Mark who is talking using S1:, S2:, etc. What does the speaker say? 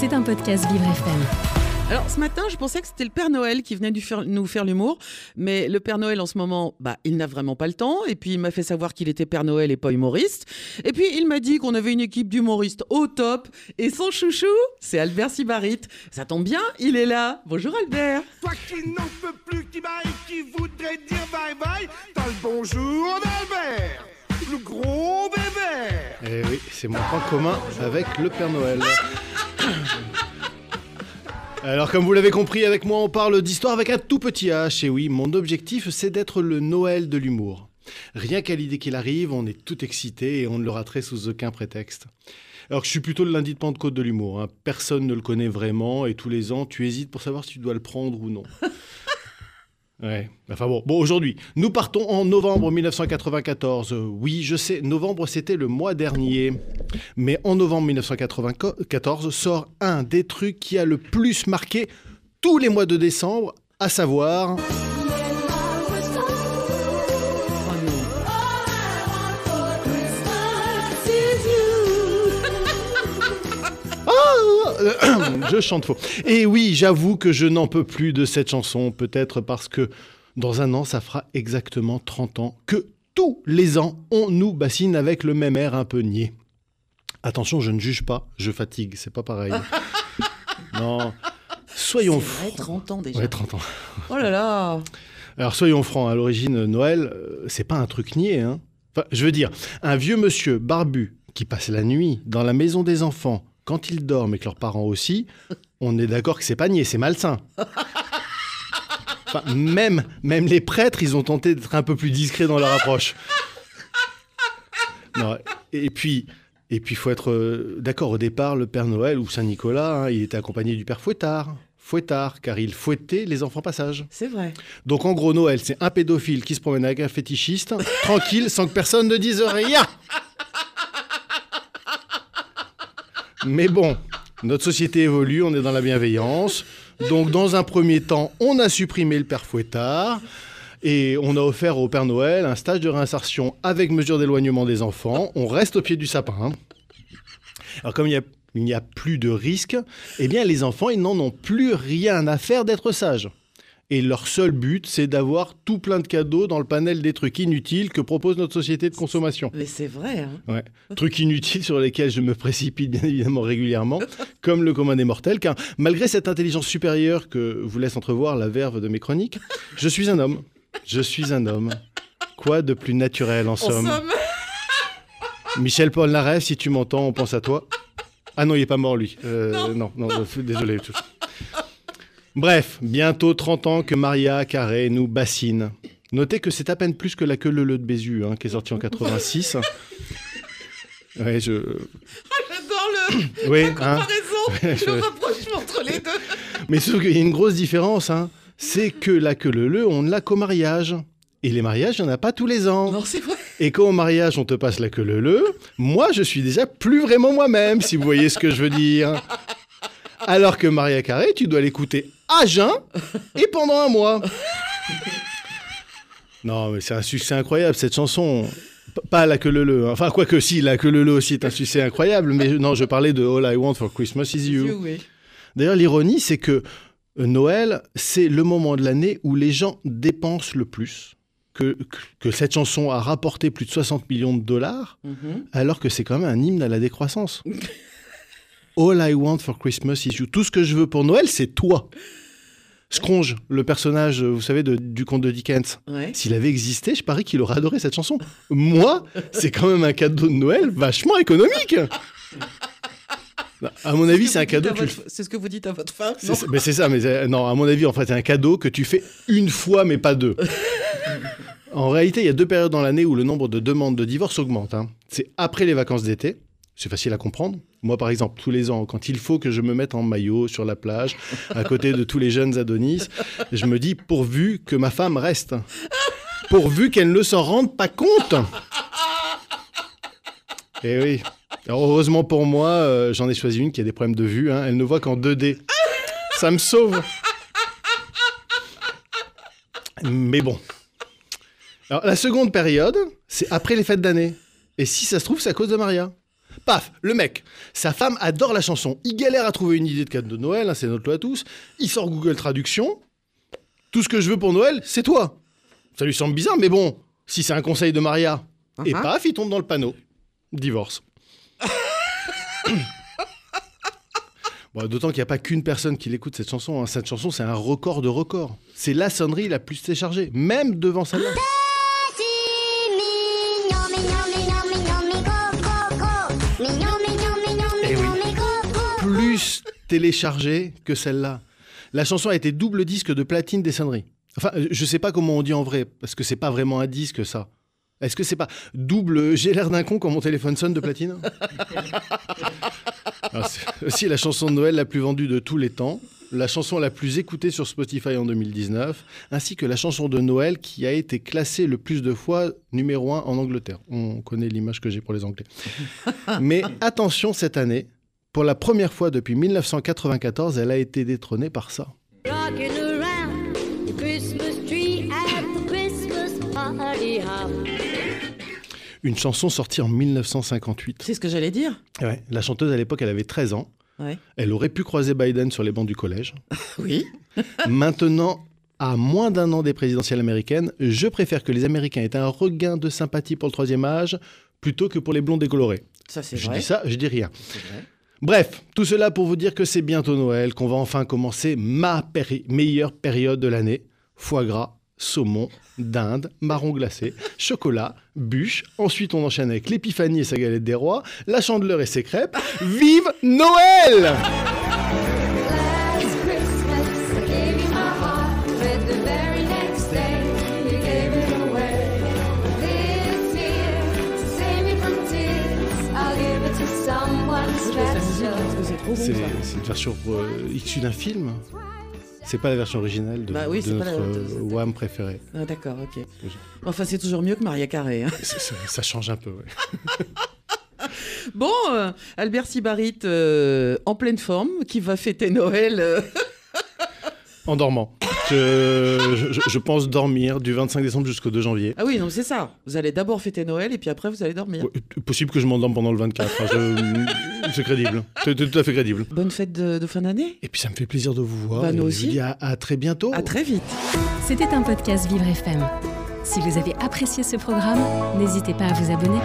S1: C'est un podcast Vivre FM.
S2: Alors ce matin, je pensais que c'était le Père Noël qui venait nous faire l'humour, mais le Père Noël en ce moment, bah, il n'a vraiment pas le temps, et puis il m'a fait savoir qu'il était Père Noël et pas humoriste, et puis il m'a dit qu'on avait une équipe d'humoristes au top, et son chouchou, c'est Albert Sibarit. Ça tombe bien, il est là. Bonjour Albert.
S3: Toi qui n'en peux plus, qui baille, qui voudrait dire bye bye, t'as le bonjour d'Albert, le gros bébé.
S4: Eh oui, c'est mon point commun avec le Père Noël. Alors comme vous l'avez compris, avec moi on parle d'histoire avec un tout petit H. Et oui, mon objectif c'est d'être le Noël de l'humour. Rien qu'à l'idée qu'il arrive, on est tout excité et on ne le raterait sous aucun prétexte. Alors que je suis plutôt le lundi de Pentecôte de l'humour. hein. Personne ne le connaît vraiment et tous les ans tu hésites pour savoir si tu dois le prendre ou non. Ouais. Enfin bon, bon aujourd'hui, nous partons en novembre 1994. Euh, Oui, je sais, novembre c'était le mois dernier. Mais en novembre 1994 sort un des trucs qui a le plus marqué tous les mois de décembre, à savoir je chante faux. Et oui, j'avoue que je n'en peux plus de cette chanson, peut-être parce que dans un an, ça fera exactement 30 ans que tous les ans, on nous bassine avec le même air un peu niais. Attention, je ne juge pas, je fatigue, c'est pas pareil. non, soyons francs.
S2: 30 ans déjà.
S4: Ouais, 30 ans.
S2: Oh là là.
S4: Alors soyons francs, à l'origine, Noël, euh, c'est pas un truc niais. Hein. Enfin, je veux dire, un vieux monsieur barbu qui passe la nuit dans la maison des enfants quand ils dorment et que leurs parents aussi, on est d'accord que c'est pas niais, c'est malsain. Enfin, même, même les prêtres, ils ont tenté d'être un peu plus discrets dans leur approche. Non, et puis, et puis, faut être euh, d'accord. Au départ, le Père Noël ou Saint Nicolas, hein, il était accompagné du Père Fouettard. Fouettard, car il fouettait les enfants passage.
S2: C'est vrai.
S4: Donc en gros, Noël, c'est un pédophile qui se promène avec un fétichiste, tranquille, sans que personne ne dise rien. Mais bon, notre société évolue, on est dans la bienveillance. Donc dans un premier temps, on a supprimé le père Fouettard. Et on a offert au Père Noël un stage de réinsertion avec mesure d'éloignement des enfants. On reste au pied du sapin. Alors comme il n'y a plus de risque, eh bien les enfants, n'en ont plus rien à faire d'être sages. Et leur seul but, c'est d'avoir tout plein de cadeaux dans le panel des trucs inutiles que propose notre société de consommation.
S2: Mais c'est vrai. Hein.
S4: Ouais. Trucs inutiles sur lesquels je me précipite bien évidemment régulièrement, comme le commun des mortels, car malgré cette intelligence supérieure que vous laisse entrevoir la verve de mes chroniques, je suis un homme. Je suis un homme. Quoi de plus naturel en
S2: En
S4: somme?
S2: somme.
S4: Michel Paul Naref, si tu m'entends, on pense à toi. Ah non, il est pas mort lui. Euh, non, non, euh, désolé. Bref, bientôt 30 ans que Maria Carré nous bassine. Notez que c'est à peine plus que la queue leu de Bézu, hein, qui est sortie en 86. Ouais, je.
S2: J'adore le,
S4: Oui,
S2: la
S4: hein.
S2: comparaison,
S4: Je-
S2: le rapprochement entre les deux.
S4: Mais sauf qu'il y a une grosse différence, hein. C'est que la queue leu, on ne l'a qu'au mariage. Et les mariages, il n'y en a pas tous les ans.
S2: Non, c'est vrai.
S4: Et quand au mariage, on te passe la queue leu, moi, je suis déjà plus vraiment moi-même, si vous voyez ce que je veux dire. Alors que Maria Carré, tu dois l'écouter à jeun et pendant un mois. Non, mais c'est un succès incroyable, cette chanson. P- Pas la queue leu. hein. Enfin, quoique si, la queue leu aussi est un succès incroyable. Mais non, je parlais de All I Want for Christmas is You.
S2: Oui.
S4: D'ailleurs, l'ironie, c'est que euh, Noël, c'est le moment de l'année où les gens dépensent le plus. Que, que- que cette chanson a rapporté plus de 60 millions de dollars,
S2: Mhm.
S4: alors que c'est quand même un hymne à la décroissance. All I want for Christmas is you. Tout ce que je veux pour Noël, c'est toi. Scrooge, le personnage, vous savez, de- du conte de Dickens.
S2: Ouais.
S4: S'il avait existé, je parie qu'il aurait adoré cette chanson. Moi, c'est quand même un cadeau de Noël vachement économique. À mon avis, c'est un cadeau tu
S2: C'est ce que vous dites à votre femme. non
S4: mais c'est ça, mais euh, non, à mon avis, en fait, c'est un cadeau que tu fais une fois, mais pas deux. en réalité, il y a deux périodes dans l'année où le nombre de demandes de divorce augmente. hein. C'est après les vacances d'été. C'est facile à comprendre. Moi, par exemple, tous les ans, quand il faut que je me mette en maillot sur la plage, à côté de tous les jeunes Adonis, je me dis pourvu que ma femme reste. Pourvu qu'elle ne s'en rende pas compte. Eh oui. Alors, heureusement pour moi, euh, j'en ai choisi une qui a des problèmes de vue. hein. Elle ne voit qu'en 2D. Ça me sauve. Mais bon. Alors, la seconde période, c'est après les fêtes d'année. Et si ça se trouve, c'est à cause de Maria. Paf, le mec, sa femme adore la chanson. Il galère à trouver une idée de cadeau de Noël, hein, c'est notre loi à tous. Il sort Google Traduction. Tout ce que je veux pour Noël, c'est toi. Ça lui semble bizarre, mais bon, si c'est un conseil de Maria. Et
S2: Uh-huh.
S4: paf, il tombe dans le panneau. Divorce. Bon, D'autant qu'il n'y a pas qu'une personne qui l'écoute cette chanson. hein. Cette chanson, c'est un record de records. C'est la sonnerie la plus téléchargée, même devant celle-là. Eh plus téléchargée que celle-là. La chanson a été double disque de platine des sonneries. Enfin, euh, je sais pas comment on dit en vrai, parce que c'est pas vraiment un disque, ça. Est-ce que c'est pas double J'ai l'air d'un con quand mon téléphone sonne de platine Alors, C'est aussi la chanson de Noël la plus vendue de tous les temps, la chanson la plus écoutée sur Spotify en 2019, ainsi que la chanson de Noël qui a été classée le plus de fois numéro 1 en Angleterre. On connaît l'image que j'ai pour les Anglais. Mais attention cette année, pour la première fois depuis 1994, elle a été détrônée par ça. Une chanson sortie en 1958.
S2: C'est ce que j'allais dire.
S4: Ouais, la chanteuse à l'époque, elle avait 13 ans.
S2: Ouais.
S4: Elle aurait pu croiser Biden sur les bancs du collège.
S2: Oui.
S4: Maintenant, à moins d'un an des présidentielles américaines, je préfère que les Américains aient un regain de sympathie pour le troisième âge plutôt que pour les blonds décolorés.
S2: Ça, c'est
S4: Je
S2: vrai.
S4: dis ça, je dis rien.
S2: C'est vrai.
S4: Bref, tout cela pour vous dire que c'est bientôt Noël, qu'on va enfin commencer ma meilleure période de l'année. Foie gras, saumon, dinde, marron glacé, chocolat, bûche. Ensuite, on enchaîne avec l'épiphanie et sa galette des rois, la chandeleur et ses crêpes. Vive Noël
S2: trop bon,
S4: C'est une version euh, issue d'un film. C'est pas la version originale de,
S2: Bah oui,
S4: de notre
S2: la-
S4: euh, Wham préféré.
S2: Ah, D'accord, ok. Enfin, c'est toujours mieux que Maria Carré. hein.
S4: Ça change un peu. ouais.
S2: Bon, euh, Albert Sibarit, euh, en pleine forme, qui va fêter Noël. euh,
S4: En dormant. Je, je- je pense dormir du 25 décembre jusqu'au 2 janvier.
S2: Ah oui, non, c'est ça. Vous allez d'abord fêter Noël et puis après, vous allez dormir.
S4: Ouais, Possible que je m'endorme pendant le 24. hein, je- C'est crédible. C'est c'est tout à fait crédible.
S2: Bonne fête de, de fin d'année.
S4: Et puis ça me fait plaisir de vous voir.
S2: Bah, nous
S4: et
S2: aussi.
S4: Je vous dis à, à très bientôt.
S2: À très vite.
S5: C'était un podcast Vivre FM. Si vous avez apprécié ce programme, n'hésitez pas à vous abonner.